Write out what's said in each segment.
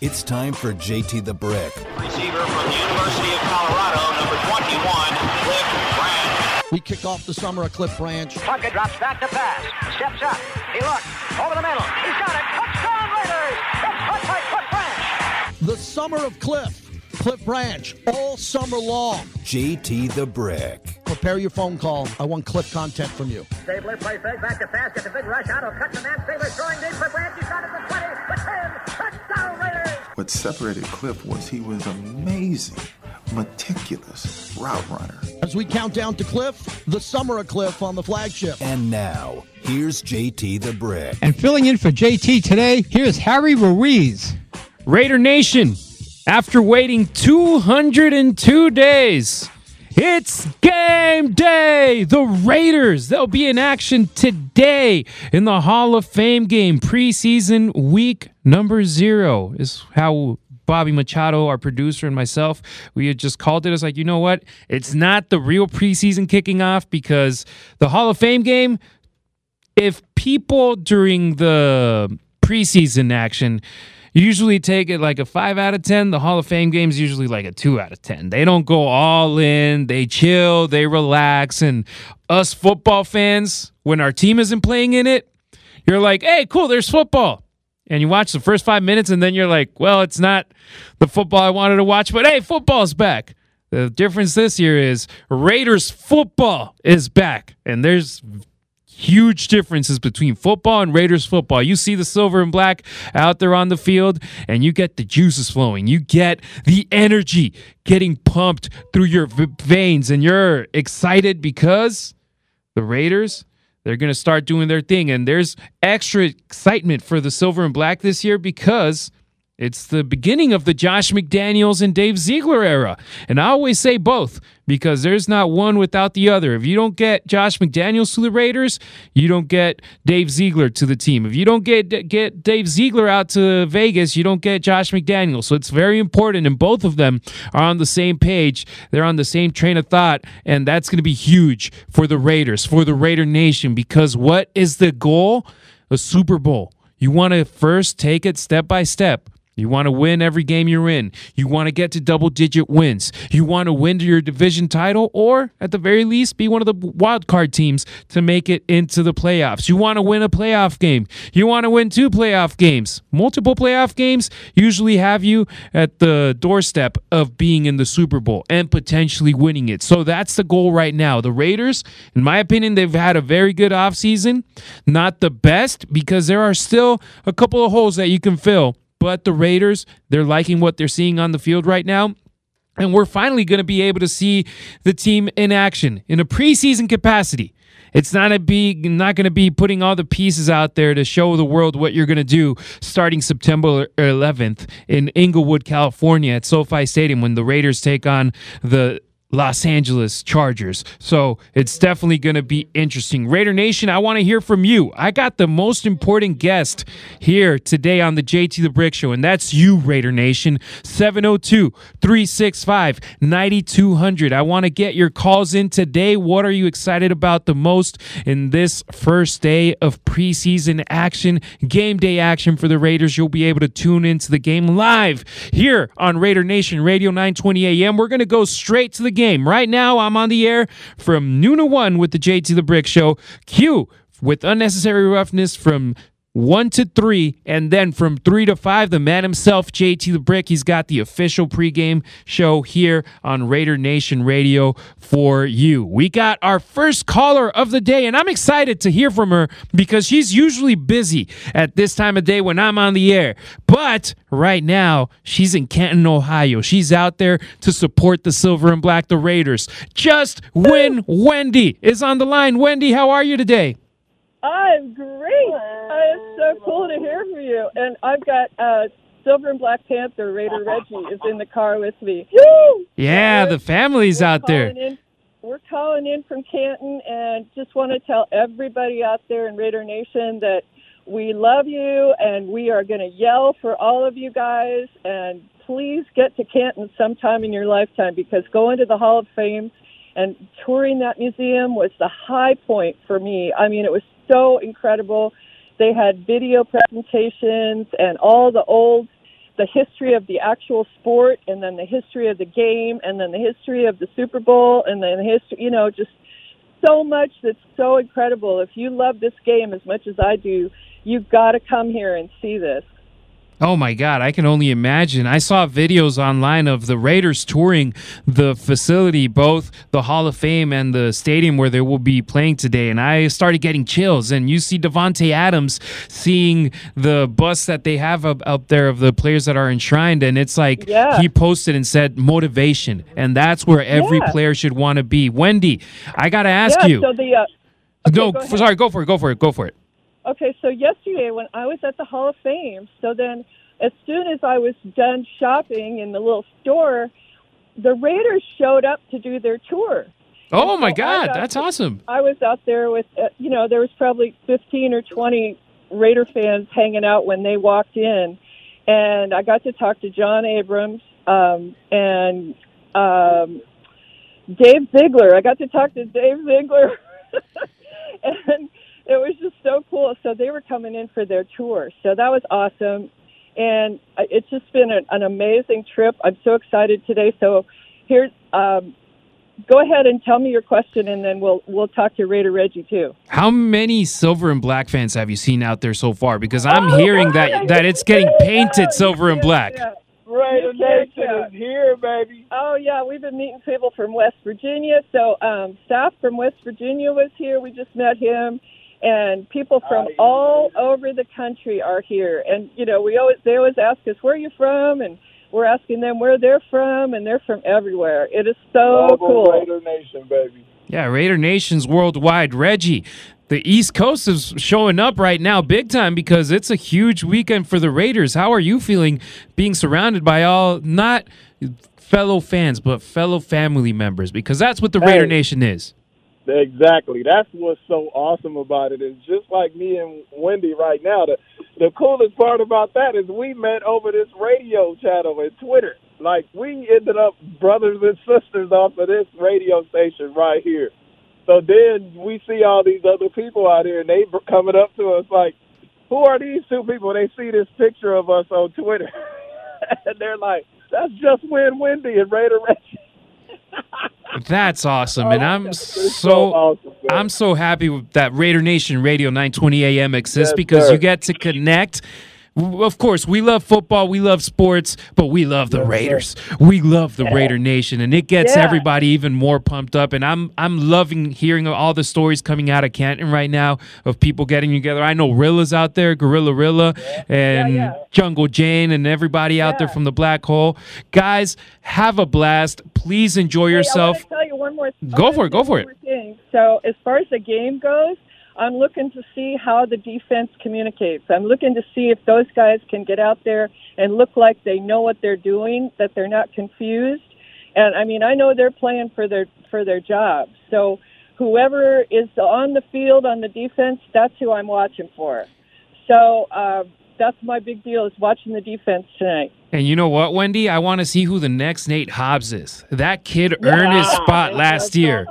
It's time for JT the Brick. Receiver from the University of Colorado, number 21, Cliff Branch. We kick off the summer of Cliff Branch. Plunkett drops back to pass. Steps up. He looks. Over the middle. He's got it. Touchdown Raiders! It's caught by Cliff Branch. The summer of Cliff. Cliff Branch, all summer long. JT the Brick. Prepare your phone call. I want Cliff content from you. Stabler plays fake back to pass. Gets a big rush out. He'll cut the man. Stabler throwing deep for Branch. He's got it the 20, the 10. Touchdown Raiders! What separated Cliff was he was amazing, meticulous route runner. As we count down to Cliff, the summer of Cliff on the flagship. And now, here's JT the Brick. And filling in for JT today, here's Harry Ruiz. Raider Nation, after waiting 202 days, it's game day. The Raiders, they'll be in action today in the Hall of Fame game, preseason week number zero, is how Bobby Machado, our producer, and myself, we had just called it. It's like, you know what? It's not the real preseason kicking off because the Hall of Fame game, if people during the preseason action usually take it like a 5 out of 10 the hall of fame games usually like a 2 out of 10 they don't go all in. They chill. They relax. And us football fans when our team isn't playing in it you're like hey cool there's football and you watch the first five minutes and then you're like well it's not the football i wanted to watch but hey football's back the difference this year is raiders football is back and there's huge differences between football and Raiders football. You see the silver and black out there on the field, and you get the juices flowing. You get the energy getting pumped through your veins, and you're excited because the Raiders. They're going to start doing their thing. And there's extra excitement for the silver and black this year because it's the beginning of the Josh McDaniels and Dave Ziegler era. And I always say both because there's not one without the other. If you don't get Josh McDaniels to the Raiders, you don't get Dave Ziegler to the team. If you don't get get Dave Ziegler out to Vegas, you don't get Josh McDaniels. So it's very important and both of them are on the same page. They're on the same train of thought and that's going to be huge for the Raiders, for the Raider Nation because what is the goal? A Super Bowl. You want to first take it step by step. You want to win every game you're in. You want to get to double digit wins. You want to win your division title or, at the very least, be one of the wild card teams to make it into the playoffs. You want to win a playoff game. You want to win two playoff games. Multiple playoff games usually have you at the doorstep of being in the Super Bowl and potentially winning it. So that's the goal right now. The Raiders, in my opinion, they've had a very good offseason. Not the best because there are still a couple of holes that you can fill but the Raiders, they're liking what they're seeing on the field right now. And we're finally going to be able to see the team in action in a preseason capacity. It's not a be not going to be putting all the pieces out there to show the world what you're going to do starting September 11th in Inglewood, California at SoFi Stadium when the Raiders take on the Los Angeles Chargers. So it's definitely going to be interesting. Raider Nation, I want to hear from you. I got the most important guest here today on the JT the Brick Show, and that's you, Raider Nation. 702 365 9200. I want to get your calls in today. What are you excited about the most in this first day of preseason action, game day action for the Raiders? You'll be able to tune into the game live here on Raider Nation Radio 920 AM. We're going to go straight to the game. Right now, I'm on the air from noon to one with the JT the Brick Show. Q with unnecessary roughness from one to three, and then from three to five, the man himself, JT the Brick. He's got the official pregame show here on Raider Nation Radio for you. We got our first caller of the day, and I'm excited to hear from her because she's usually busy at this time of day when I'm on the air. But right now, she's in Canton, Ohio. She's out there to support the Silver and Black, the Raiders. Just Win Wendy is on the line. Wendy, how are you today? I'm great. It's so cool to hear from you. And I've got uh, Silver and Black Panther, Raider Reggie, is in the car with me. Woo! Yeah, the family's We're out there. In, we're calling in from Canton and just want to tell everybody out there in Raider Nation that we love you and we are going to yell for all of you guys. And please get to Canton sometime in your lifetime because going to the Hall of Fame and touring that museum was the high point for me. I mean, it was so incredible. They had video presentations and all the old the history of the actual sport, and then the history of the game, and then the history of the Super Bowl, and then the history. You know, just so much that's so incredible. If you love this game as much as I do, you've got to come here and see this. Oh my God, I can only imagine. I saw videos online of the Raiders touring the facility, both the Hall of Fame and the stadium where they will be playing today, and I started getting chills. And you see Davante Adams seeing the bus that they have up, up there of the players that are enshrined, and it's like Yeah. he posted and said motivation, and that's where every Yeah. player should want to be. Wendy, I got to ask yeah. you. So the uh, okay, no, go sorry, go for it, go for it, go for it. Okay, so yesterday when I was at the Hall of Fame, so then as soon as I was done shopping in the little store, the Raiders showed up to do their tour. Oh And my so God, that's to- awesome. I was out there with, uh, you know, there was probably 15 or 20 Raider fans hanging out when they walked in. And I got to talk to John Abrams um, and um, Dave Ziegler. I got to talk to Dave Ziegler. and it was just so cool. So they were coming in for their tour. So that was awesome. And uh, it's just been an, an amazing trip. I'm so excited today. So here's, um, go ahead and tell me your question, and then we'll we'll talk to Raider Reggie too. How many silver and black fans have you seen out there so far? Because I'm Oh, hearing God, that that it's getting painted silver and black. Yeah. Raider You Nation is here, baby. Oh yeah, we've been meeting people from West Virginia. So um, staff from West Virginia was here. We just met him, and people from all over the country are here. And you know, we always they always ask us where are you from, and we're asking them where they're from, and they're from everywhere. It is so Global cool. Raider Nation, baby. Yeah, Raider Nations worldwide. Reggie, the East Coast is showing up right now big time because it's a huge weekend for the Raiders. How are you feeling being surrounded by all not fellow fans but fellow family members? Because that's what the Raider Nation is. Exactly. That's what's so awesome about it. Is just like me and Wendy right now. The the coolest part about that is we met over this radio channel and Twitter. Like we ended up brothers and sisters off of this radio station right here. So then we see all these other people out here, and they coming up to us like, "Who are these two people?" They see this picture of us on Twitter, and they're like, "That's just Win Wendy and Raider Reggie." That's awesome, oh, and I'm so awesome. I'm so happy that Raider Nation Radio 920 AM exists Yes, because sir. you get to connect. Of course, we love football, we love sports, but we love the Raiders. We love the Raider Nation, and it gets Yeah. everybody even more pumped up. And I'm I'm loving hearing all the stories coming out of Canton right now of people getting together. I know Rilla's out there, Gorilla Rilla, and yeah. Jungle Jane, and everybody out there from the Black Hole. Guys, have a blast. Please enjoy Hey, yourself. you one more. Go for it, go for it. thing. So, as far as the game goes, I'm looking to see how the defense communicates. I'm looking to see if those guys can get out there and look like they know what they're doing, that they're not confused. And I mean, I know they're playing for their for their job. So, whoever is on the field on the defense, that's who I'm watching for. So. Uh, that's my big deal is watching the defense tonight. And you know what, Wendy? I want to see who the next Nate Hobbs is. That kid earned his spot last year.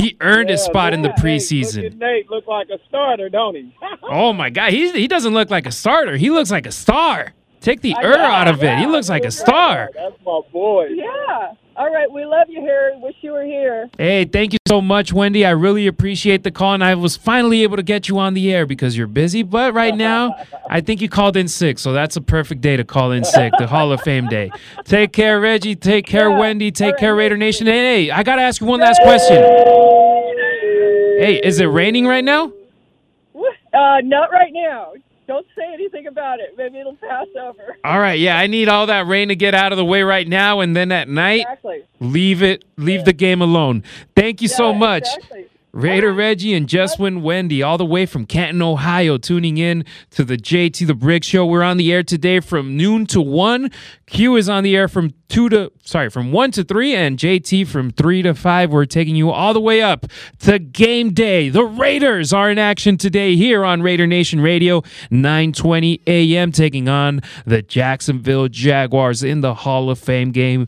He earned his Yeah, spot in the yeah. Hey, look preseason. at Nate look like a starter, don't he? Oh my God, he he doesn't look like a starter. He looks like a star. Take the I er out of it. He looks like a star. That's my boy. Yeah. All right. We love you, Harry. Wish you were here. Hey, thank you so much, Wendy. I really appreciate the call, and I was finally able to get you on the air because you're busy. But right now, I think you called in sick, so that's a perfect day to call in sick, the Hall of Fame day. Take care, Reggie. Take care, Yeah. Wendy. Take All care. Raider Nation. Hey, hey, I gotta ask you one last question. Hey, is it raining right now? Uh, not right now. Don't say anything about it. Maybe it'll pass over. All right, yeah, I need all that rain to get out of the way right now, and then at night, Exactly. leave it, leave the game alone. Thank you so much. Exactly. Raider Reggie and Just Win Wendy, all the way from Canton, Ohio, tuning in to the JT the Brick Show. We're on the air today from noon to one. Q is on the air from two to sorry from one to three, and JT from three to five. We're taking you all the way up to game day. The Raiders are in action today here on Raider Nation Radio, 9:20 a.m. taking on the Jacksonville Jaguars in the Hall of Fame game.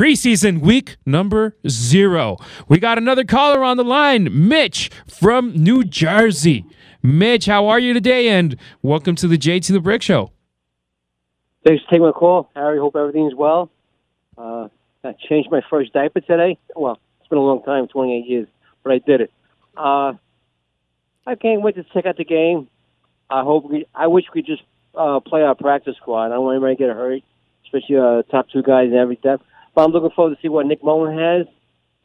Preseason week number zero. We got another caller on the line, Mitch from New Jersey. Mitch, how are you today? And welcome to the JT the Brick Show. Thanks for taking my call, Harry. Hope everything's well. Uh, I changed my first diaper today. Well, it's been a long time, 28 years, but I did it. Uh, I can't wait to check out the game. I hope we. I wish we could just uh, play our practice squad. I don't want anybody to get hurt, especially uh, top two guys in every depth. But I'm looking forward to see what Nick Mullen has.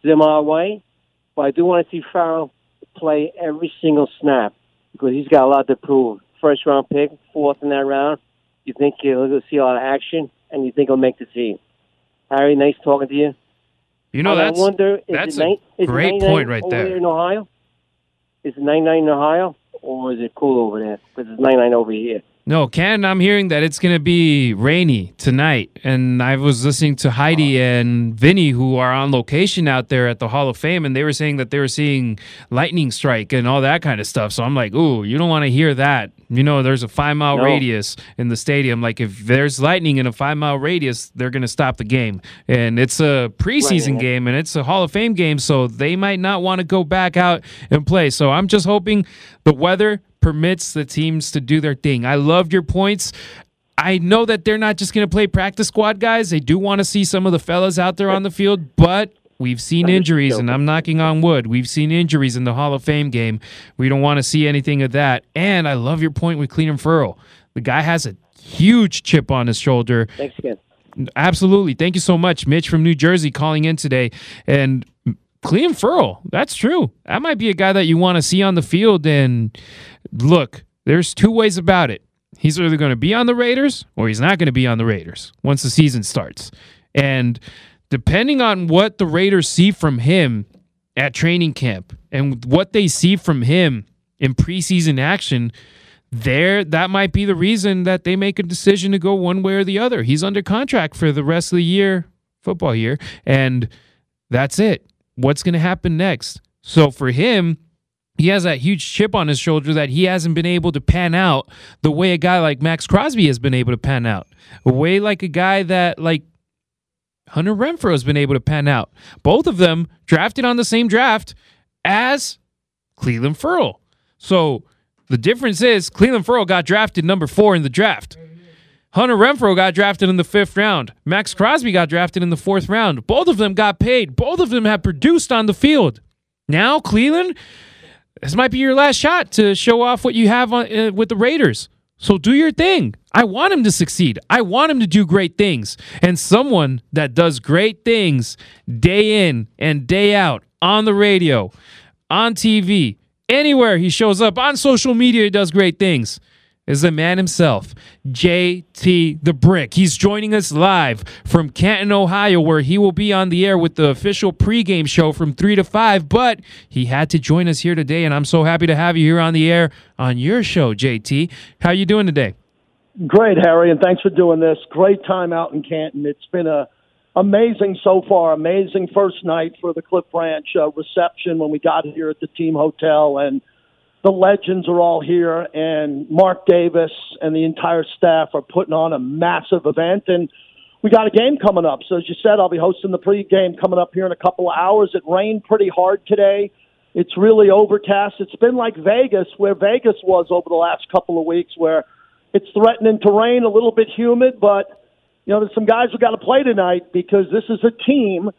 Them our way. But I do want to see Ferrell play every single snap because he's got a lot to prove. First round pick, fourth in that round. You think he'll see a lot of action, and you think he'll make the team. Harry, nice talking to you. You know, And I that's wonder, that's a it great point right there. in Ohio? Is it 99 in Ohio, or is it cool over there? Because it's 99 over here. No, Ken, I'm hearing that it's going to be rainy tonight. And I was listening to Heidi oh. and Vinny, who are on location out there at the Hall of Fame, and they were saying that they were seeing lightning strike and all that kind of stuff. So I'm like, ooh, you don't want to hear that. You know, there's a five mile No. radius in the stadium. Like, if there's lightning in a five mile radius, they're going to stop the game. And it's a preseason Right. game and it's a Hall of Fame game. So they might not want to go back out and play. So I'm just hoping the weather permits the teams to do their thing. I love your points. I know that they're not just going to play practice squad guys. They do want to see some of the fellas out there on the field, but we've seen injuries, and I'm knocking on wood. We've seen injuries in the Hall of Fame game. We don't want to see anything of that. And I love your point with Clelin Ferrell. The guy has a huge chip on his shoulder. Thanks again. Absolutely. Thank you so much, Mitch from New Jersey, calling in today. And Clelin Ferrell, that's true. That might be a guy that you want to see on the field. And look, there's two ways about it. He's either going to be on the Raiders or he's not going to be on the Raiders once the season starts. And depending on what the Raiders see from him at training camp and what they see from him in preseason action, there that might be the reason that they make a decision to go one way or the other. He's under contract for the rest of the year, football year, and that's it. What's going to happen next? So for him, he has that huge chip on his shoulder that he hasn't been able to pan out the way a guy like Maxx Crosby has been able to pan out. A way like a guy that like Hunter Renfrow has been able to pan out. Both of them drafted on the same draft as Clelin Ferrell. So the difference is Clelin Ferrell got drafted number four in the draft. Hunter Renfrow got drafted in the fifth round. Maxx Crosby got drafted in the fourth round. Both of them got paid. Both of them have produced on the field. Now, Clelin, this might be your last shot to show off what you have on, uh, with the Raiders. So do your thing. I want him to succeed. I want him to do great things. And someone that does great things day in and day out on the radio, on TV, anywhere he shows up, on social media, he does great things. Is the man himself, JT the Brick. He's joining us live from Canton, Ohio, where he will be on the air with the official pregame show from 3 to 5. But he had to join us here today, and I'm so happy to have you here on the air on your show, JT. How are you doing today? Great, Harry, and thanks for doing this. Great time out in Canton. It's been a amazing so far. Amazing first night for the Cliff Branch uh, reception when we got here at the team hotel, and the legends are all here. And Mark Davis and the entire staff are putting on a massive event, and we got a game coming up. So as you said, I'll be hosting the pregame coming up here in a couple of hours. It rained pretty hard today. It's really overcast. It's been like Vegas, where Vegas was over the last couple of weeks, where it's threatening to rain, a little bit humid, but you know, there's some guys who got to play tonight because this is a team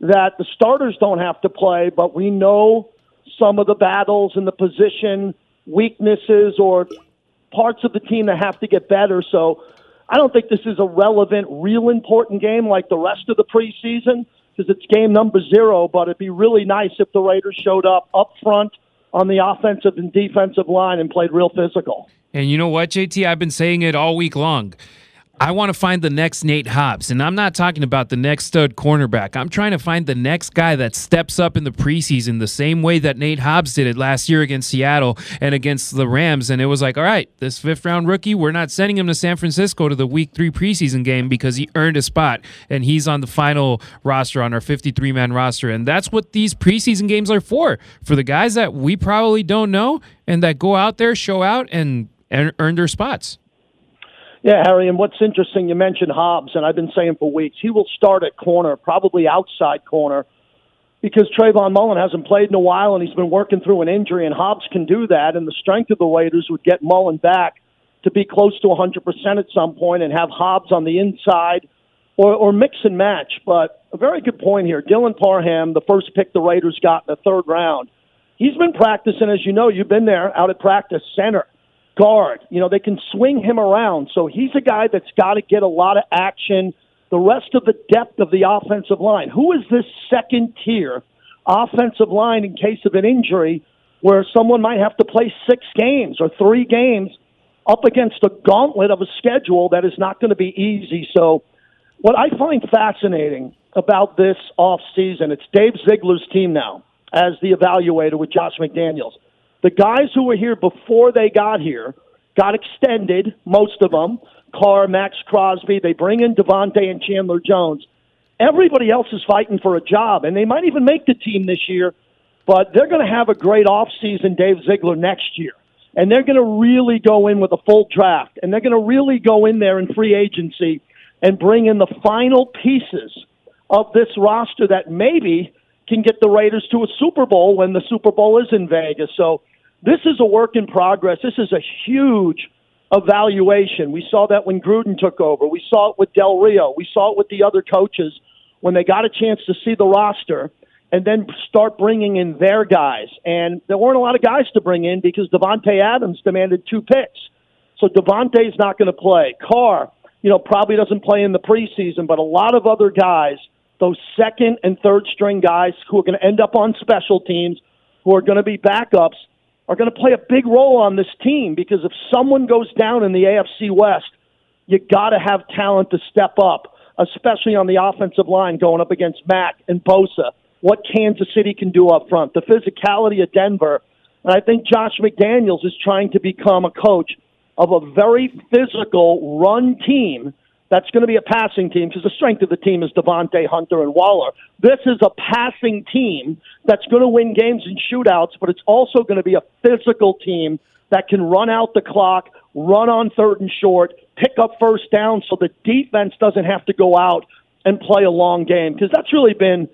that the starters don't have to play, but we know some of the battles and the position weaknesses or parts of the team that have to get better. So I don't think this is a relevant, real important game like the rest of the preseason because it's game number zero, but it'd be really nice if the Raiders showed up up front on the offensive and defensive line and played real physical. And you know what, JT? I've been saying it all week long. I want to find the next Nate Hobbs. And I'm not talking about the next stud cornerback. I'm trying to find the next guy that steps up in the preseason the same way that Nate Hobbs did it last year against Seattle and against the Rams. And it was like, all right, this fifth round rookie, we're not sending him to San Francisco to the week three preseason game because he earned a spot and he's on the final roster on our 53 man roster. And that's what these preseason games are for for the guys that we probably don't know and that go out there, show out, and, and earn their spots. Yeah, Harry, and what's interesting, you mentioned Hobbs, and I've been saying for weeks, he will start at corner, probably outside corner, because Trayvon Mullen hasn't played in a while and he's been working through an injury, and Hobbs can do that, and the strength of the Raiders would get Mullen back to be close to 100% at some point and have Hobbs on the inside or, or mix and match. But a very good point here. Dylan Parham, the first pick the Raiders got in the third round, he's been practicing, as you know, you've been there out at practice, center, guard. You know, they can swing him around. So he's a guy that's got to get a lot of action. The rest of the depth of the offensive line. Who is this second tier offensive line in case of an injury where someone might have to play six games or three games up against a gauntlet of a schedule that is not going to be easy. So, what I find fascinating about this off season, it's Dave Ziegler's team now as the evaluator with Josh McDaniels. The guys who were here before they got here got extended, most of them. Carr, Maxx Crosby, they bring in Davante and Chandler Jones. Everybody else is fighting for a job, and they might even make the team this year, but they're going to have a great offseason, Dave Ziegler, next year. And they're going to really go in with a full draft, and they're going to really go in there in free agency and bring in the final pieces of this roster that maybe can get the Raiders to a Super Bowl when the Super Bowl is in Vegas. So this is a work in progress. This is a huge evaluation. We saw that when Gruden took over. We saw it with Del Rio. We saw it with the other coaches when they got a chance to see the roster and then start bringing in their guys. And there weren't a lot of guys to bring in because Davante Adams demanded two picks. So Davante's not going to play. Carr, you know, probably doesn't play in the preseason, but a lot of other guys, those second and third string guys who are going to end up on special teams, who are going to be backups, are going to play a big role on this team because if someone goes down in the AFC West, you got to have talent to step up, especially on the offensive line going up against Mack and Bosa. What Kansas City can do up front, the physicality of Denver. And I think Josh McDaniels is trying to become a coach of a very physical run team that's going to be a passing team because the strength of the team is Davante Hunter and Waller. This is a passing team that's going to win games in shootouts, but it's also going to be a physical team that can run out the clock, run on third and short, pick up first down so the defense doesn't have to go out and play a long game because that's really been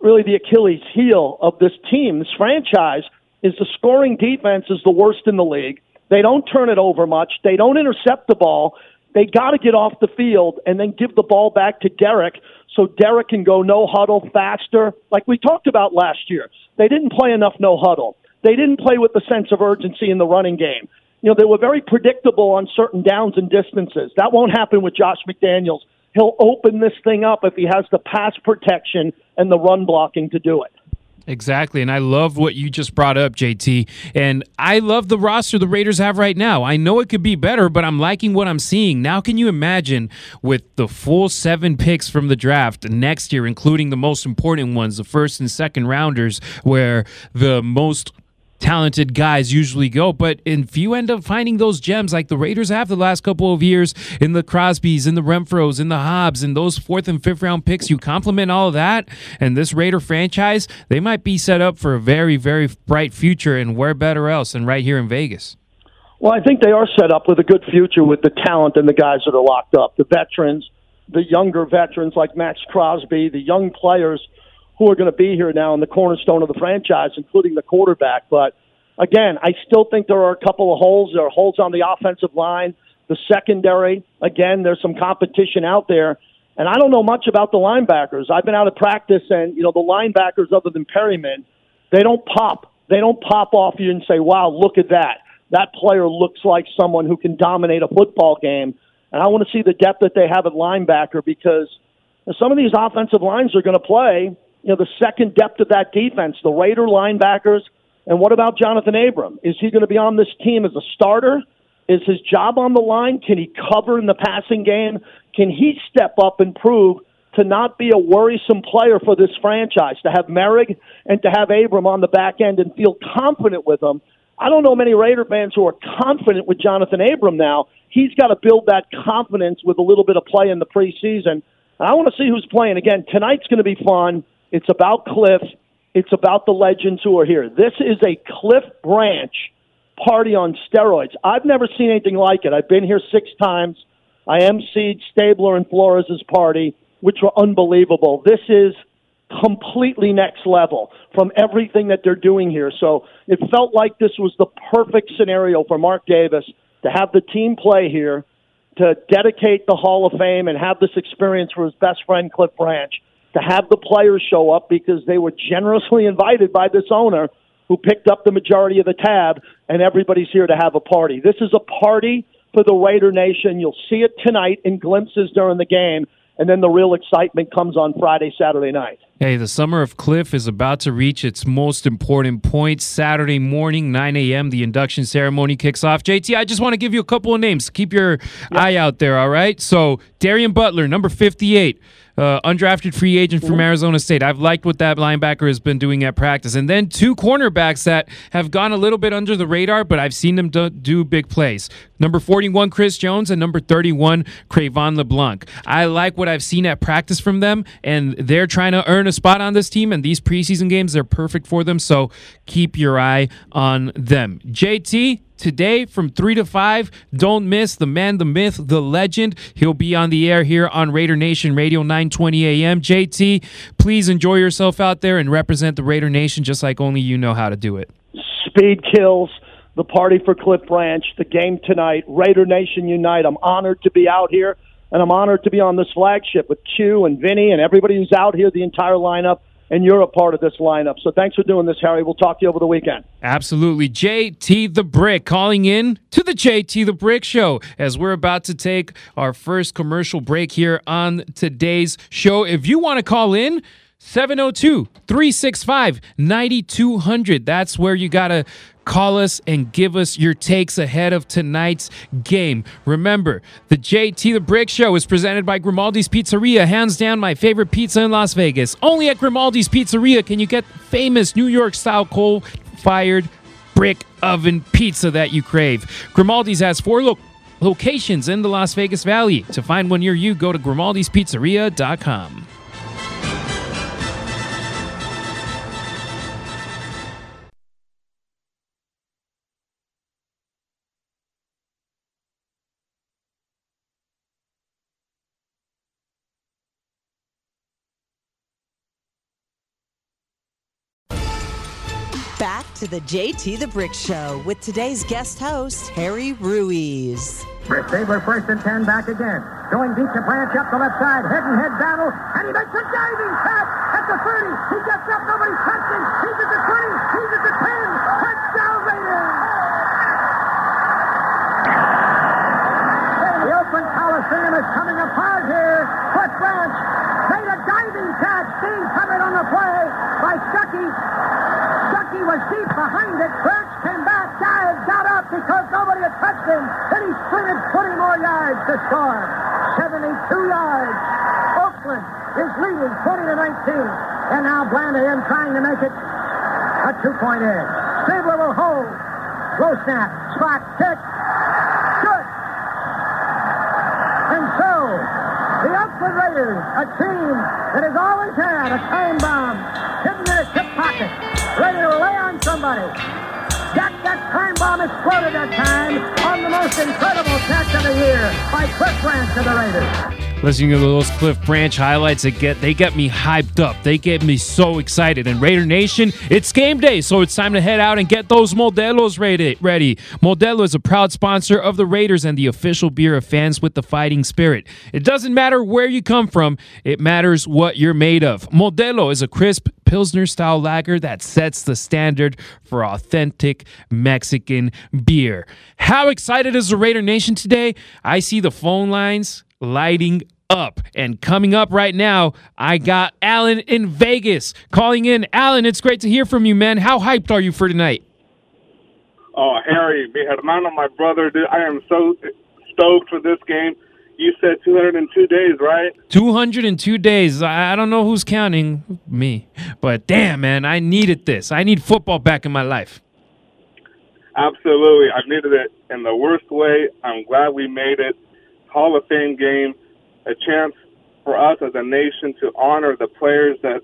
really the Achilles heel of this team, this franchise is the scoring defense is the worst in the league. They don't turn it over much. They don't intercept the ball. They got to get off the field and then give the ball back to Derek so Derek can go no huddle faster, like we talked about last year. They didn't play enough no huddle. They didn't play with the sense of urgency in the running game. You know, they were very predictable on certain downs and distances. That won't happen with Josh McDaniels. He'll open this thing up if he has the pass protection and the run blocking to do it. Exactly. And I love what you just brought up, JT. And I love the roster the Raiders have right now. I know it could be better, but I'm liking what I'm seeing. Now, can you imagine with the full seven picks from the draft next year, including the most important ones, the first and second rounders, where the most talented guys usually go. But if you end up finding those gems like the Raiders have the last couple of years in the Crosbys, in the Renfrows, in the Hobbs, and those fourth and fifth round picks, you complement all of that, and this Raider franchise, they might be set up for a very, very bright future. And where better else than right here in Vegas? Well, I think they are set up with a good future with the talent and the guys that are locked up, the veterans, the younger veterans like Maxx Crosby, the young players who are going to be here now in the cornerstone of the franchise, including the quarterback. But again, I still think there are a couple of holes. There are holes on the offensive line, the secondary. Again, there's some competition out there. And I don't know much about the linebackers. I've been out of practice, and you know the linebackers, other than Perryman, they don't pop. They don't pop off you and say, "Wow, look at that! That player looks like someone who can dominate a football game." And I want to see the depth that they have at linebacker because some of these offensive lines are going to play you know, the second depth of that defense, the Raider linebackers. And what about Jonathan Abram? Is he going to be on this team as a starter? Is his job on the line? Can he cover in the passing game? Can he step up and prove to not be a worrisome player for this franchise, to have Moehrig and to have Abram on the back end and feel confident with them? I don't know many Raider fans who are confident with Jonathan Abram now. He's got to build that confidence with a little bit of play in the preseason. I want to see who's playing. Again, tonight's going to be fun. It's about Cliff. It's about the legends who are here. This is a Cliff Branch party on steroids. I've never seen anything like it. I've been here six times. I emceed Stabler and Flores' party, which were unbelievable. This is completely next level from everything that they're doing here. So it felt like this was the perfect scenario for Mark Davis to have the team play here, to dedicate the Hall of Fame and have this experience for his best friend Cliff Branch, to have the players show up because they were generously invited by this owner who picked up the majority of the tab, and everybody's here to have a party. This is a party for the Raider Nation. You'll see it tonight in glimpses during the game, and then the real excitement comes on Friday, Saturday night. Hey, the summer of Cliff is about to reach its most important point. Saturday morning, 9 a.m., the induction ceremony kicks off. JT, I just want to give you a couple of names. Keep your eye out there, all right? So, Darien Butler, number 58 uh, undrafted free agent from Arizona State. I've liked what that linebacker has been doing at practice. And then two cornerbacks that have gone a little bit under the radar, but I've seen them do, do big plays. Number 41, Chris Jones, and number 31, Cre'Von LeBlanc. I like what I've seen at practice from them, and they're trying to earn a spot on this team, and these preseason games, they're perfect for them. So keep your eye on them. JT, today from 3 to 5. Don't miss the man, the myth, the legend. He'll be on the air here on Raider Nation Radio 920 AM. JT, please enjoy yourself out there and represent the Raider Nation just like only you know how to do it. Speed kills. The party for Cliff Branch, the game tonight, Raider Nation Unite. I'm honored to be out here, and I'm honored to be on this flagship with Q and Vinny and everybody who's out here, the entire lineup and you're a part of this lineup. So thanks for doing this, Harry. We'll talk to you over the weekend. Absolutely. JT the Brick calling in to the JT the Brick Show as we're about to take our first commercial break here on today's show. If you want to call in, 702 365 9200. That's where you got to call us and give us your takes ahead of tonight's game. Remember, the JT the Brick Show is presented by Grimaldi's Pizzeria, hands down my favorite pizza in Las Vegas. Only at Grimaldi's Pizzeria can you get famous New York style coal fired brick oven pizza that you crave. Grimaldi's has four lo- locations in the Las Vegas Valley. To find one near you, go to grimaldispizzeria.com. Back to the JT the Brick Show with today's guest host, Harry Ruiz. Chris Stabler first and ten back again. Going deep to Branch up the left side. Head and head battle. And he makes a diving catch at the 30. He gets up. Nobody's touching. He's at the 20. He's at the 10. Touchdown Raiders. The Oakland Coliseum is coming apart here. Cliff Branch made a diving catch. Being covered on the play by Stuckey. Stuckey was deep behind it. Branch came back, dived, got up because nobody had touched him. Then he sprinted 20 more yards to score. 72 yards. Oakland is leading 20 to 19. And now Blandahan trying to make it a two-point edge. Stabler will hold. Low snap. Spot. Kick. Good. And so, the Oakland Raiders, a team that has always had a time bomb hidden in its somebody. That, that time bomb exploded that time on the most incredible catch of the year by Cliff Branch of the Raiders. Listening to those Cliff Branch highlights, they get they get me hyped up. They get me so excited. And Raider Nation, it's game day, so it's time to head out and get those Modelos ready. ready. Modelo is a proud sponsor of the Raiders and the official beer of fans with the fighting spirit. It doesn't matter where you come from; it matters what you're made of. Modelo is a crisp Pilsner style lager that sets the standard for authentic Mexican beer. How excited is the Raider Nation today? I see the phone lines lighting up. And coming up right now, I got Alan in Vegas calling in. Alan, it's great to hear from you, man. How hyped are you for tonight? Oh, Harry, mi hermano, my brother, dude, I am so stoked for this game. You said 202 days, right? 202 days. I I don't know who's counting me, but damn, man, I needed this. I need football back in my life. Absolutely. I needed it in the worst way. I'm glad we made it. Hall of Fame game, a chance for us as a nation to honor the players that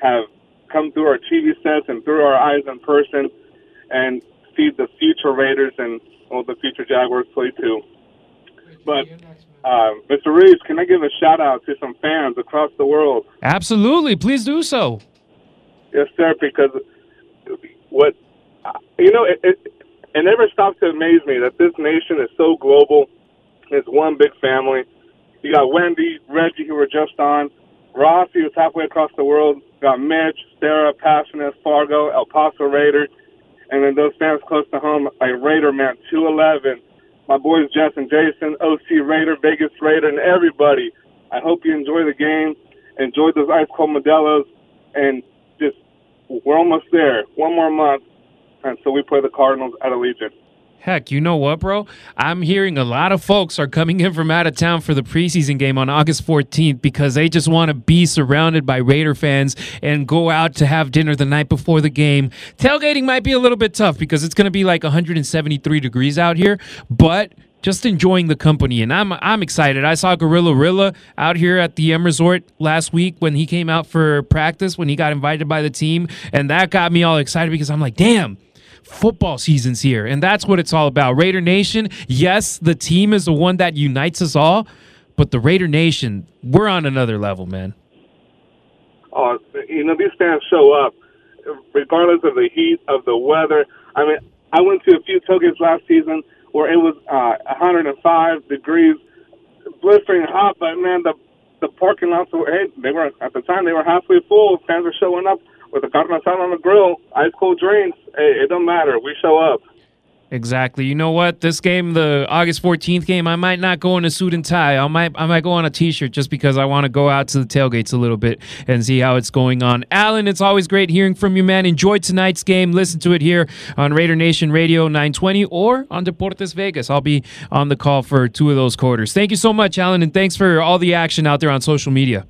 have come through our TV sets and through our eyes in person and see the future Raiders and well, the future Jaguars play too. But uh, Mr. Reeves, can I give a shout out to some fans across the world? Absolutely. Please do so. Yes, sir. Because what you know, it, it, it never stops to amaze me that this nation is so global. It's one big family. You got Wendy, Reggie, who were just on, Rossi, who's halfway across the world. You got Mitch, Sarah, Passionate, Fargo, El Paso Raider, and then those fans close to home, like Raider Man, 211, my boys Jess and Jason, OC Raider, Vegas Raider, and everybody. I hope you enjoy the game, enjoy those ice cold Modelo's, and just we're almost there. One more month, and so we play the Cardinals at Allegiant. Heck, you know what, bro? I'm hearing a lot of folks are coming in from out of town for the preseason game on August 14th because they just want to be surrounded by Raider fans and go out to have dinner the night before the game. Tailgating might be a little bit tough because it's going to be like 173 degrees out here, but just enjoying the company and I'm I'm excited. I saw Gorilla Rilla out here at the M Resort last week when he came out for practice when he got invited by the team and that got me all excited because I'm like, "Damn, football season's here. And that's what it's all about. Raider Nation, yes, the team is the one that unites us all, but the Raider Nation, we're on another level, man. Oh, you know, these fans show up regardless of the heat, of the weather. I mean, I went to a few tailgates last season where it was uh, 105 degrees, blistering hot, but man, the the parking lots were, hey, they were, at the time, they were halfway full. Fans were showing up with a carne asada on the grill, ice cold drinks. Hey, it don't matter. We show up. Exactly. You know what? This game, the August 14th game, I might not go in a suit and tie. I might I might go on a t-shirt just because I want to go out to the tailgates a little bit and see how it's going on. Alan, it's always great hearing from you, man. Enjoy tonight's game. Listen to it here on Raider Nation Radio 920 or on Deportes Vegas. I'll be on the call for two of those quarters. Thank you so much, Alan, and thanks for all the action out there on social media.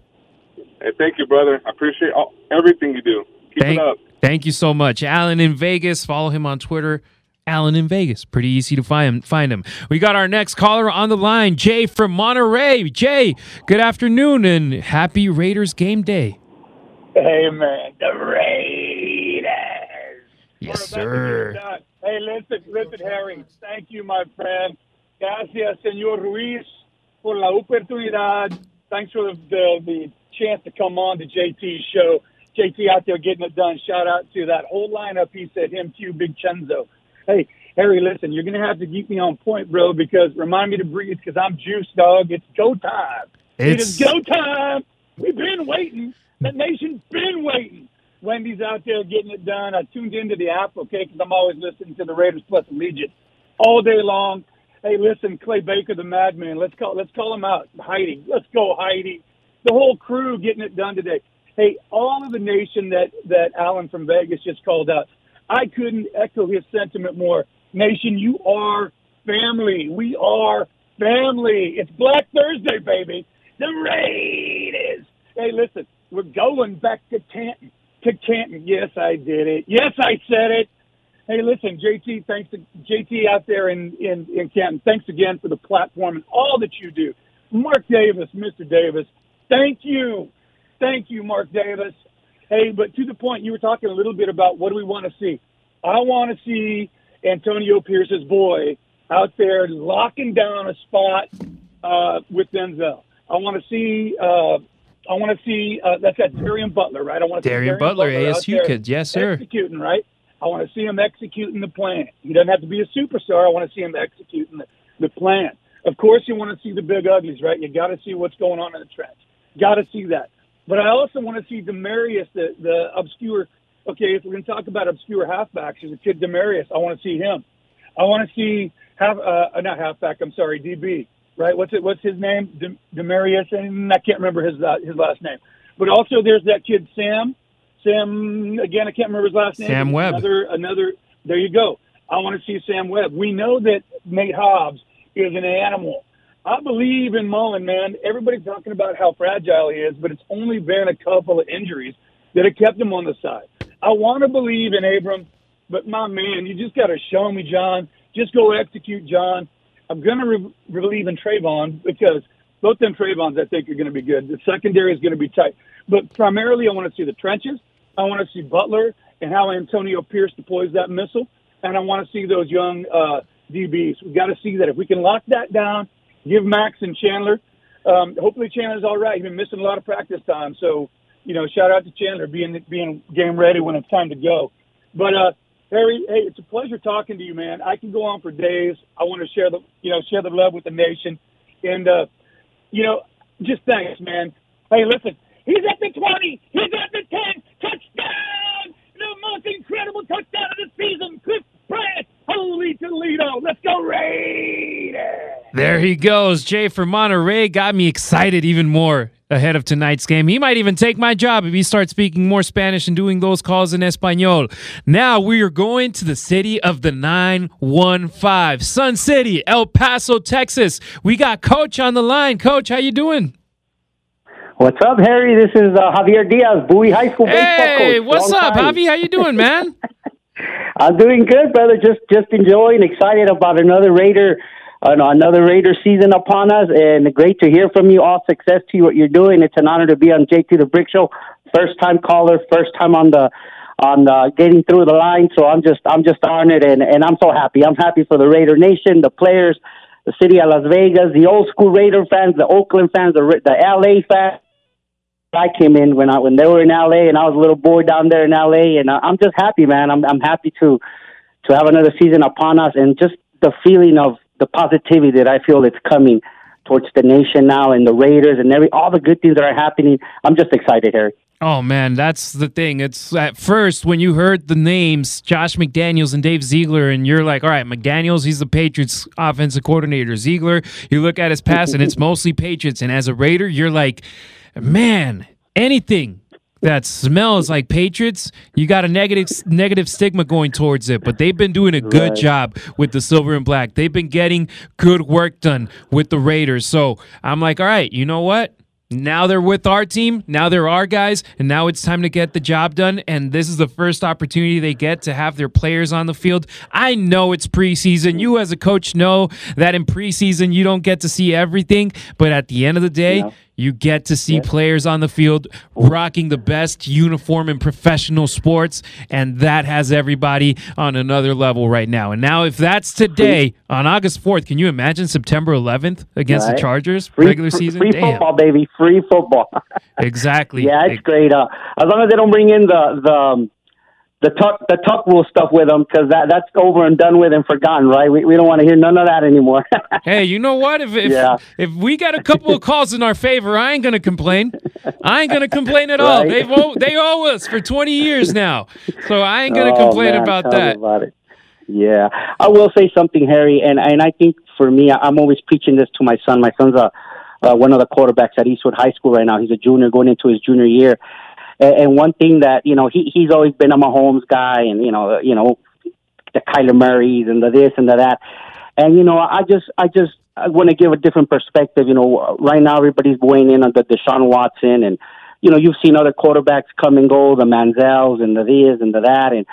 Hey, thank you, brother. I appreciate all, everything you do. Keep thank, it up. Thank you so much. Alan in Vegas. Follow him on Twitter. Alan in Vegas. Pretty easy to find him. find him. We got our next caller on the line, Jay from Monterey. Jay, good afternoon and happy Raiders game day. Hey man, the Raiders. Yes, sir. Hey, listen, listen, Harry. Thank you, my friend. Gracias, Senor Ruiz, por la oportunidad. Thanks for the, the, the chance to come on to JT's show. JT out there getting it done. Shout out to that whole lineup. He said him, Q, Big Chenzo. Hey, Harry, listen, you're going to have to keep me on point, bro, because remind me to breathe because I'm juiced, dog. It's go time. It is It's- go time. We've been waiting. The nation's been waiting. Wendy's out there getting it done. I tuned into the app, okay, because I'm always listening to the Raiders plus Allegiant all day long. Hey, listen, Clay Baker, the madman. Let's call let's call him out. Heidi, let's go, Heidi. The whole crew getting it done today. Hey, all of the nation that that Alan from Vegas just called out. I couldn't echo his sentiment more. Nation, you are family. We are family. It's Black Thursday, baby. The raid is. Hey, listen, we're going back to Canton. To Canton. Yes, I did it. Yes, I said it. Hey, listen, JT, thanks to JT out there in, in, in Canton. Thanks again for the platform and all that you do. Mark Davis, Mr. Davis, thank you. Thank you, Mark Davis. Hey, but to the point, you were talking a little bit about what do we want to see. I want to see Antonio Pierce's boy out there locking down a spot uh, with Denzel. I want to see. Uh, I want to see. Uh, that's that Darien Butler, right? I want to see Darien Butler, out ASU kid. Yes, sir. Executing, right? I want to see him executing the plan. He doesn't have to be a superstar. I want to see him executing the, the plan. Of course, you want to see the big uglies, right? You got to see what's going on in the trench. Got to see that. But I also want to see Demarius, the the obscure. Okay, if we're going to talk about obscure halfbacks, there's a kid Demarius. I want to see him. I want to see half, uh, not halfback. I'm sorry, DB. Right? What's it? What's his name? Dem- Demarius, and I can't remember his uh, his last name. But also, there's that kid Sam. Sam again. I can't remember his last name. Sam Webb. Another another. There you go. I want to see Sam Webb. We know that Nate Hobbs is an animal. I believe in Mullen, man. Everybody's talking about how fragile he is, but it's only been a couple of injuries that have kept him on the side. I want to believe in Abram, but my man, you just got to show me, John. Just go execute, John. I'm going to re- believe in Trayvon because both them Trayvons, I think, are going to be good. The secondary is going to be tight. But primarily, I want to see the trenches. I want to see Butler and how Antonio Pierce deploys that missile. And I want to see those young uh, DBs. We've got to see that. If we can lock that down, give Max and Chandler. Um, hopefully, Chandler's all right. He's been missing a lot of practice time. So, you know, shout out to Chandler being being game ready when it's time to go. But uh, Harry, hey, it's a pleasure talking to you, man. I can go on for days. I want to share the, you know, share the love with the nation, and uh, you know, just thanks, man. Hey, listen, he's at the twenty, he's at the ten, touchdown! The most incredible touchdown of the season, Cliff Bryant. Holy Toledo, let's go Raiders! There he goes. Jay from Monterey got me excited even more ahead of tonight's game. He might even take my job if he starts speaking more Spanish and doing those calls in Espanol. Now we are going to the city of the 915, Sun City, El Paso, Texas. We got Coach on the line. Coach, how you doing? What's up, Harry? This is uh, Javier Diaz, Bowie High School baseball coach. Hey, what's Long up, time. Javi? How you doing, man? I'm doing good, brother. Just just enjoying, excited about another Raider, uh, another Raider season upon us, and great to hear from you. All success to you, what you're doing. It's an honor to be on JT the Brick Show. First time caller, first time on the on uh, getting through the line. So I'm just I'm just honored, and and I'm so happy. I'm happy for the Raider Nation, the players, the city of Las Vegas, the old school Raider fans, the Oakland fans, the the LA fans. I came in when I when they were in LA, and I was a little boy down there in LA, and I- I'm just happy, man. I'm I'm happy to to have another season upon us, and just the feeling of the positivity that I feel it's coming towards the nation now, and the Raiders, and every all the good things that are happening. I'm just excited, Harry. Oh man, that's the thing. It's at first when you heard the names Josh McDaniels and Dave Ziegler, and you're like, all right, McDaniels, he's the Patriots offensive coordinator. Ziegler, you look at his pass and it's mostly Patriots. And as a Raider, you're like, man, anything that smells like Patriots, you got a negative negative stigma going towards it. But they've been doing a good Right. job with the silver and black. They've been getting good work done with the Raiders. So I'm like, all right, you know what? Now they're with our team. Now they're our guys, and now it's time to get the job done. And this is the first opportunity they get to have their players on the field. I know it's preseason. You, as a coach, know that in preseason you don't get to see everything, but at the end of the day, you get to see players on the field rocking the best uniform in professional sports, and that has everybody on another level right now. And now, if that's today on August 4th, can you imagine September 11th against Right. the Chargers, Free, regular season? free Damn. football, baby, free football. Exactly. Yeah, it's great. Uh, as long as they don't bring in the the um, the tuck the tuck rule stuff with them, because that that's over and done with and forgotten, right? We we don't want to hear none of that anymore. Hey, you know what? If if, Yeah. if we got a couple of calls in our favor, I ain't gonna complain. I ain't gonna complain at all. They've owe, they owe us for twenty years now, so I ain't gonna Oh, complain man, about that. About it. Yeah, I will say something, Harry, and and I think for me, I'm always preaching this to my son. My son's a uh, one of the quarterbacks at Eastwood High School right now. He's a junior going into his junior year, and, and one thing that you know he he's always been a Mahomes guy, and you know you know the Kyler Murrays and the this and the that, and you know I just I just I want to give a different perspective. You know, right now everybody's weighing in on the Deshaun Watson, and you know you've seen other quarterbacks come and go, the Manziels and the this and the that, and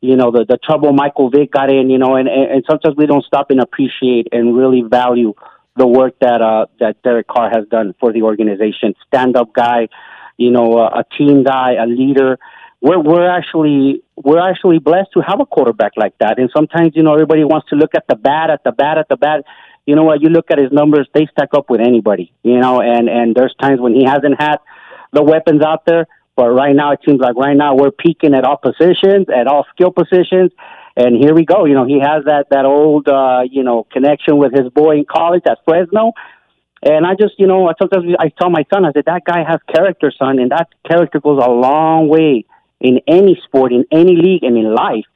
you know the the trouble Michael Vick got in. You know, and and, and sometimes we don't stop and appreciate and really value the work that uh that Derek Carr has done for the organization. Stand up guy, you know, a, a team guy, a leader. We're we're actually we're actually blessed to have a quarterback like that. And sometimes you know everybody wants to look at the bad, at the bad, at the bad. You know what? You look at his numbers; they stack up with anybody. You know, and and there's times when he hasn't had the weapons out there. But right now, it seems like right now we're peaking at all positions, at all skill positions, and here we go. You know, he has that that old uh, you know connection with his boy in college at Fresno, and I just you know sometimes I tell my son I said that guy has character, son, and that character goes a long way in any sport, in any league, and in life.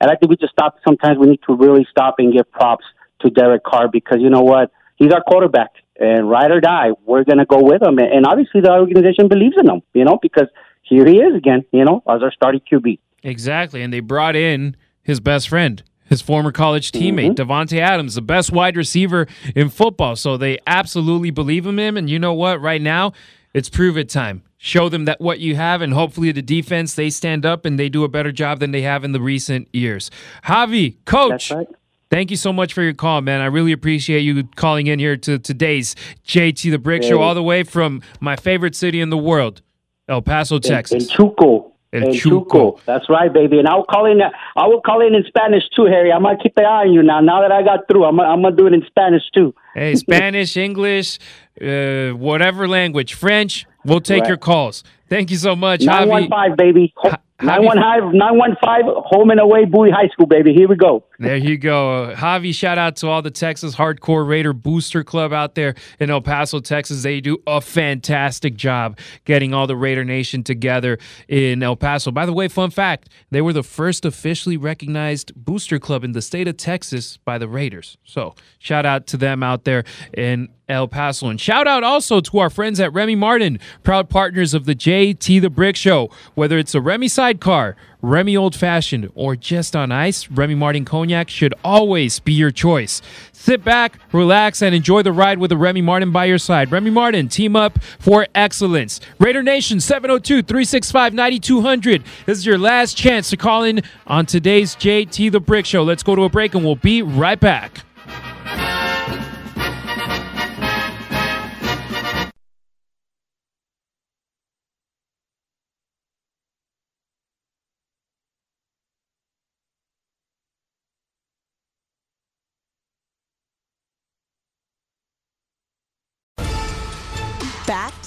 And I think we just stop. Sometimes we need to really stop and give props to Derek Carr because you know what, he's our quarterback, and ride or die, we're going to go with him. And obviously, the organization believes in him, you know, because here he is again, you know, as our starting QB. Exactly, and they brought in his best friend, his former college teammate, Davante Adams, the best wide receiver in football. So they absolutely believe in him. And you know what? Right now, it's prove it time. Show them that what you have, and hopefully the defense they stand up and they do a better job than they have in the recent years. Javi, coach. Thank you so much for your call, man. I really appreciate you calling in here to today's JT the Brick Show, all the way from my favorite city in the world, El Paso, Texas. El Chuco. El El Chuco. Chuco. That's right, baby. And I'll call in. I will call in in Spanish too, Harry. I'm gonna keep an eye on you now. Now that I got through, I'm gonna, I'm gonna do it in Spanish too. Hey, Spanish, English, uh, whatever language, French, we'll take Right. your calls. Thank you so much, Nine one five, baby. Ho- Nine one five, nine one five, home and away, Bowie High School, baby. Here we go. There you go. Javi, shout out to all the Texas Hardcore Raider Booster Club out there in El Paso, Texas. They do a fantastic job getting all the Raider Nation together in El Paso. By the way, fun fact they were the first officially recognized booster club in the state of Texas by the Raiders. So, shout out to them out there in El Paso. And shout out also to our friends at Remy Martin, proud partners of the JT the Brick Show. Whether it's a Remy sidecar, Remy Old Fashioned, or just on ice, Remy Martin Cognac should always be your choice. Sit back, relax, and enjoy the ride with a Remy Martin by your side. Remy Martin, team up for excellence. Raider Nation 702 365 9200. This is your last chance to call in on today's JT the Brick Show. Let's go to a break and we'll be right back.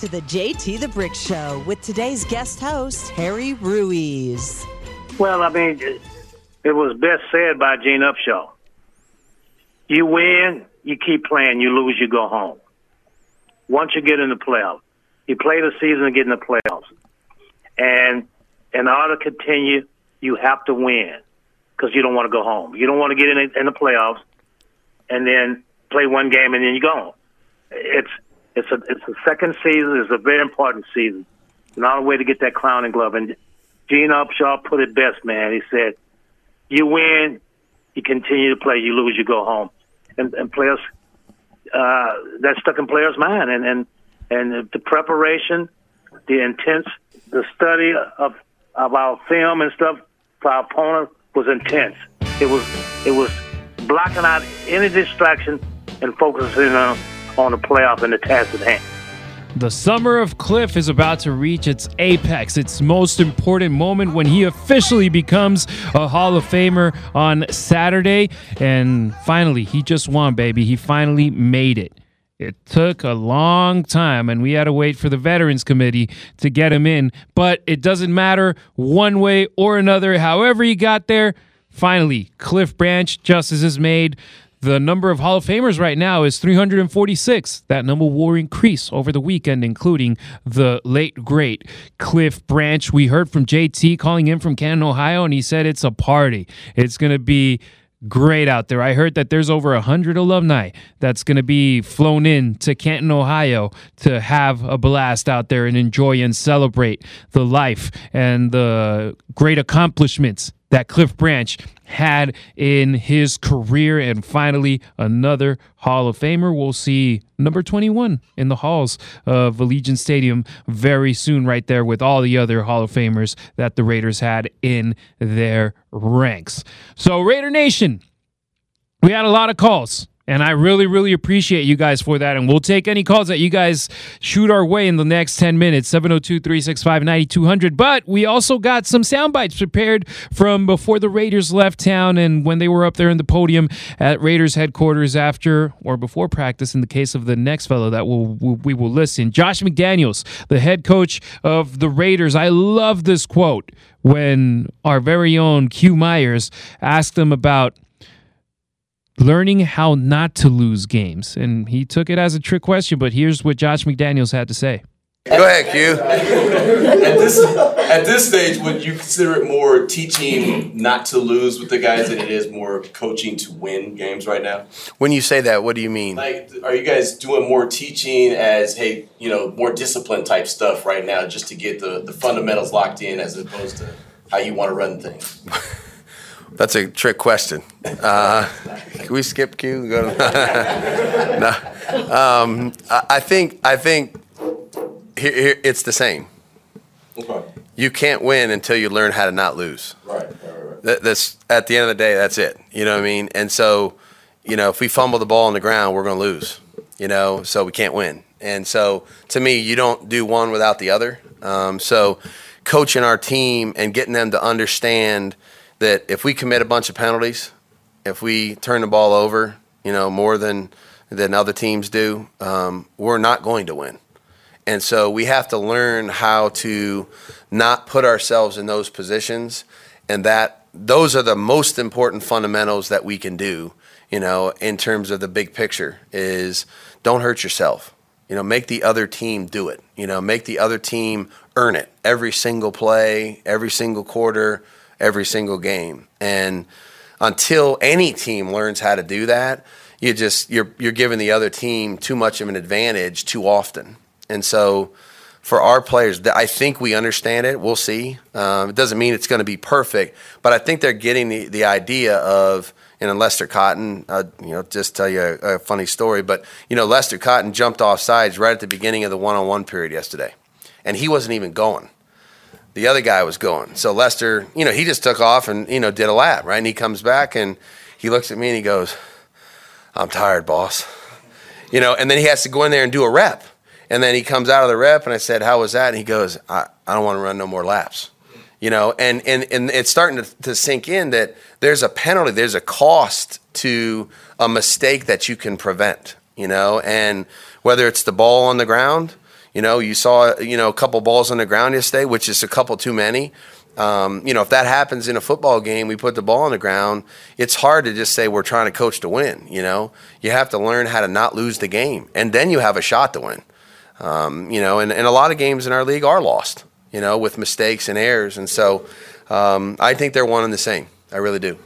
To the JT the Brick Show with today's guest host, Harry Ruiz. Well, I mean, it was best said by Gene Upshaw. You win, you keep playing. You lose, you go home. Once you get in the playoffs, you play the season and get in the playoffs. And in order to continue, you have to win because you don't want to go home. You don't want to get in, in the playoffs and then play one game and then you go home. It's it's a it's a second season. It's a very important season. Not a way to get that clowning glove. And Gene Upshaw put it best, man. He said, "You win, you continue to play. You lose, you go home." And, and players, uh, that's stuck in players' mind. And and and the preparation, the intense, the study of of our film and stuff for our opponent was intense. It was it was blocking out any distraction and focusing on on the playoff and the task at hand. The summer of Cliff is about to reach its apex, its most important moment when he officially becomes a Hall of Famer on Saturday. And finally, he just won, baby. He finally made it. It took a long time, and we had to wait for the Veterans Committee to get him in. But it doesn't matter one way or another. However, he got there, finally, Cliff Branch, justice is made. The number of Hall of Famers right now is 346. That number will increase over the weekend, including the late, great Cliff Branch. We heard from JT calling in from Canton, Ohio, and he said it's a party. It's going to be great out there. I heard that there's over a hundred alumni that's going to be flown in to Canton, Ohio, to have a blast out there and enjoy and celebrate the life and the great accomplishments that Cliff Branch had in his career. And finally, another Hall of Famer. We'll see number 21 in the halls of Allegiant Stadium very soon, right there with all the other Hall of Famers that the Raiders had in their ranks. So, Raider Nation, we had a lot of calls. And I really, really appreciate you guys for that. And we'll take any calls that you guys shoot our way in the next 10 minutes 702 365 9200. But we also got some sound bites prepared from before the Raiders left town and when they were up there in the podium at Raiders headquarters after or before practice, in the case of the next fellow that we'll, we will listen. Josh McDaniels, the head coach of the Raiders. I love this quote when our very own Q Myers asked him about learning how not to lose games. And he took it as a trick question, but here's what Josh McDaniels had to say. Go ahead, Q. at this at this stage, would you consider it more teaching not to lose with the guys than it is more coaching to win games right now? When you say that, what do you mean? Like, are you guys doing more teaching as hey, you know, more discipline type stuff right now, just to get the the fundamentals locked in, as opposed to how you want to run things? That's a trick question. Uh, can we skip Q? Go to no. Um, I I think I think here, here it's the same. Okay. You can't win until you learn how to not lose. Right. right, right. That, that's at the end of the day. That's it. You know what I mean? And so, you know, if we fumble the ball on the ground, we're going to lose. You know, so we can't win. And so, to me, you don't do one without the other. Um, so, coaching our team and getting them to understand that if we commit a bunch of penalties, if we turn the ball over, you know, more than than other teams do, um, we're not going to win. And so we have to learn how to not put ourselves in those positions and that those are the most important fundamentals that we can do, you know, in terms of the big picture is don't hurt yourself. You know, make the other team do it. You know, make the other team earn it every single play, every single quarter, every single game. And until any team learns how to do that, you just you're you're giving the other team too much of an advantage too often. And so for our players, I think we understand it. We'll see. Um, it doesn't mean it's going to be perfect, but I think they're getting the, the idea of you know Lester Cotton. Uh, you know, just tell you a, a funny story, but you know Lester Cotton jumped off sides right at the beginning of the one-on-one period yesterday, and he wasn't even going. The other guy was going. So Lester, you know, he just took off and you know did a lap, right? And he comes back and he looks at me and he goes, "I'm tired, boss." You know, and then he has to go in there and do a rep. And then he comes out of the rep, and I said, "How was that?" And he goes, "I, I don't want to run no more laps." You know, and and and it's starting to, to sink in that there's a penalty, there's a cost to a mistake that you can prevent. You know, and whether it's the ball on the ground, you know, you saw you know a couple balls on the ground yesterday, which is a couple too many. Um, you know, if that happens in a football game, we put the ball on the ground. It's hard to just say we're trying to coach to win. You know, you have to learn how to not lose the game, and then you have a shot to win. Um, you know, and, and a lot of games in our league are lost, you know, with mistakes and errors. And so um, I think they're one and the same. I really do.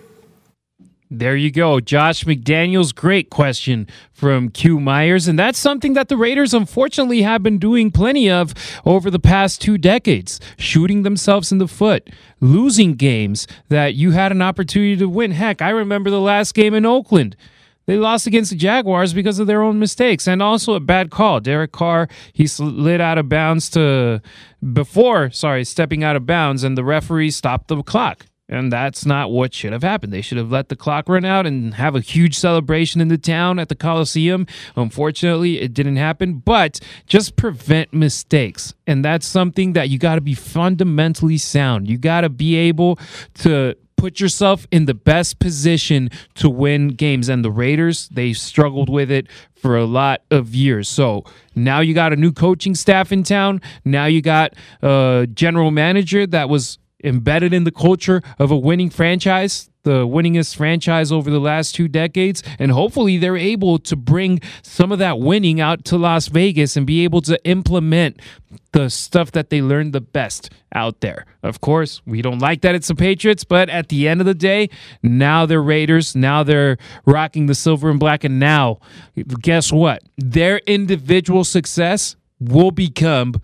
There you go. Josh McDaniels, great question from Q Myers. And that's something that the Raiders unfortunately have been doing plenty of over the past two decades shooting themselves in the foot, losing games that you had an opportunity to win. Heck, I remember the last game in Oakland. They lost against the Jaguars because of their own mistakes and also a bad call. Derek Carr, he slid out of bounds to before, sorry, stepping out of bounds, and the referee stopped the clock. And that's not what should have happened. They should have let the clock run out and have a huge celebration in the town at the Coliseum. Unfortunately, it didn't happen, but just prevent mistakes. And that's something that you got to be fundamentally sound. You got to be able to put yourself in the best position to win games. And the Raiders, they struggled with it for a lot of years. So now you got a new coaching staff in town. Now you got a general manager that was embedded in the culture of a winning franchise, the winningest franchise over the last two decades. And hopefully they're able to bring some of that winning out to Las Vegas and be able to implement the stuff that they learned the best out there. Of course, we don't like that it's the Patriots, but at the end of the day, now they're Raiders. Now they're rocking the silver and black. And now, guess what? Their individual success will become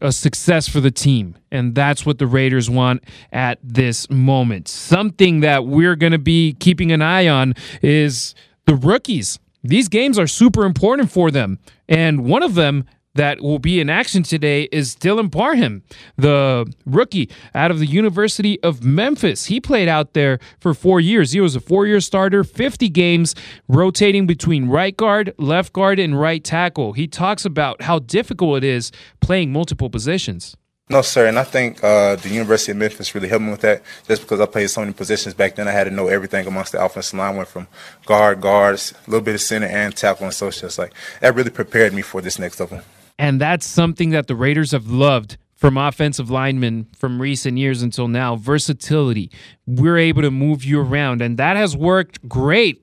a success for the team. And that's what the Raiders want at this moment. Something that we're going to be keeping an eye on is the rookies. These games are super important for them. And one of them that will be in action today is Dylan Parham, the rookie out of the University of Memphis. He played out there for four years. He was a four year starter, 50 games, rotating between right guard, left guard, and right tackle. He talks about how difficult it is playing multiple positions. No, sir. And I think uh, the University of Memphis really helped me with that just because I played so many positions back then. I had to know everything amongst the offensive line. went from guard, guards, a little bit of center, and tackle and so it's just like that really prepared me for this next level. And that's something that the Raiders have loved from offensive linemen from recent years until now versatility. We're able to move you around, and that has worked great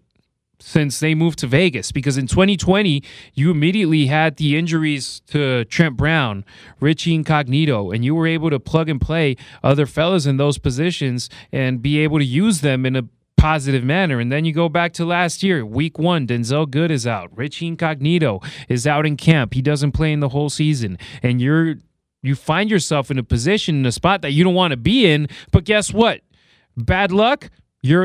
since they moved to Vegas because in 2020 you immediately had the injuries to Trent Brown, Richie Incognito, and you were able to plug and play other fellas in those positions and be able to use them in a positive manner. And then you go back to last year, week one, Denzelle Good is out. Richie Incognito is out in camp. He doesn't play in the whole season. And you're you find yourself in a position, in a spot that you don't want to be in. But guess what? Bad luck.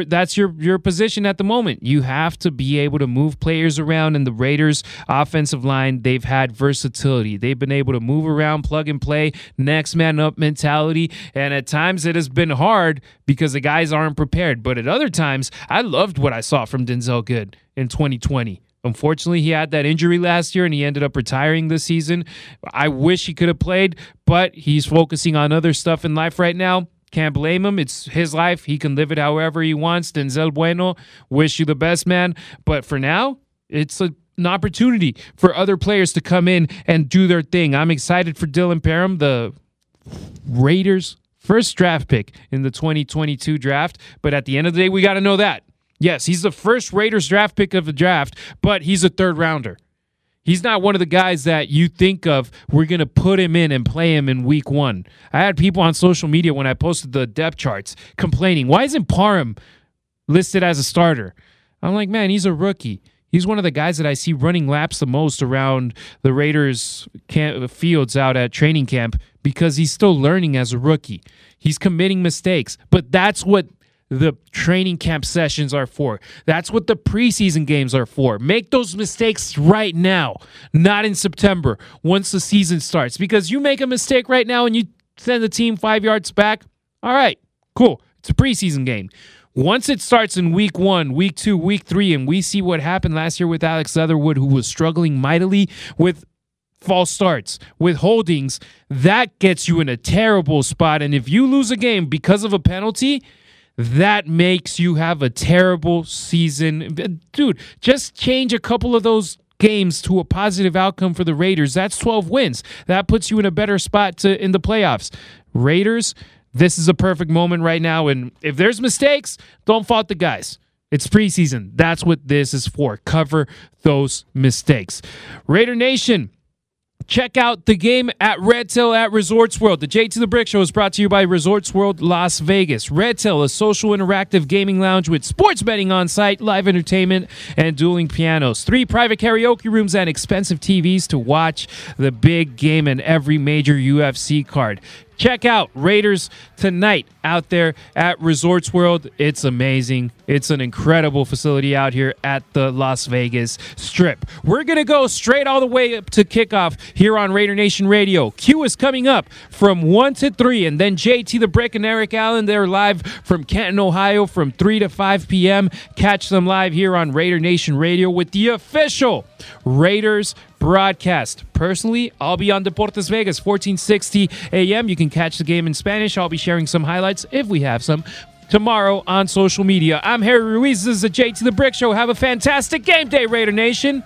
That's your your position at the moment. You have to be able to move players around in the Raiders offensive line. They've had versatility. They've been able to move around, plug and play, next man up mentality. And at times it has been hard because the guys aren't prepared. But at other times, I loved what I saw from Denzelle Good in 2020. Unfortunately, he had that injury last year and he ended up retiring this season. I wish he could have played, but he's focusing on other stuff in life right now. Can't blame him. It's his life. He can live it however he wants. Denzel Bueno, wish you the best, man. But for now, it's a an opportunity for other players to come in and do their thing. I'm excited for Dylan Parham, the Raiders' first draft pick in the 2022 draft. But at the end of the day, we got to know that. Yes, he's the first Raiders draft pick of the draft, but he's a third rounder. He's not one of the guys that you think of. We're going to put him in and play him in week one. I had people on social media when I posted the depth charts complaining, why isn't Parham listed as a starter? I'm like, man, he's a rookie. He's one of the guys that I see running laps the most around the Raiders camp, uh, fields out at training camp because he's still learning as a rookie. He's committing mistakes, but that's what the training camp sessions are for. That's what the preseason games are for. Make those mistakes right now, not in September once the season starts. Because you make a mistake right now and you send the team five yards back, all right, cool. It's a preseason game. Once it starts in week one, week two, week three, and we see what happened last year with Alex Leatherwood, who was struggling mightily with false starts, with holdings, that gets you in a terrible spot. And if you lose a game because of a penalty, that makes you have a terrible season. Dude, just change a couple of those games to a positive outcome for the Raiders. That's 12 wins. That puts you in a better spot to in the playoffs. Raiders, this is a perfect moment right now and if there's mistakes, don't fault the guys. It's preseason. That's what this is for. Cover those mistakes. Raider Nation, Check out the game at Red Tail at Resorts World. The JT the Brick Show is brought to you by Resorts World Las Vegas. Red Tail, a social interactive gaming lounge with sports betting on site, live entertainment, and dueling pianos. Three private karaoke rooms and expensive TVs to watch the big game and every major UFC card. Check out Raiders tonight out there at Resorts World. It's amazing. It's an incredible facility out here at the Las Vegas Strip. We're going to go straight all the way up to kickoff here on Raider Nation Radio. Q is coming up from 1 to 3, and then JT the Brick and Eric Allen, they're live from Canton, Ohio from 3 to 5 p.m. Catch them live here on Raider Nation Radio with the official Raiders broadcast. Personally, I'll be on Deportes Vegas, 1460 a.m. You can catch the game in Spanish. I'll be sharing some highlights if we have some tomorrow on social media. I'm Harry Ruiz. This is the JT the Brick Show. Have a fantastic game day, Raider Nation.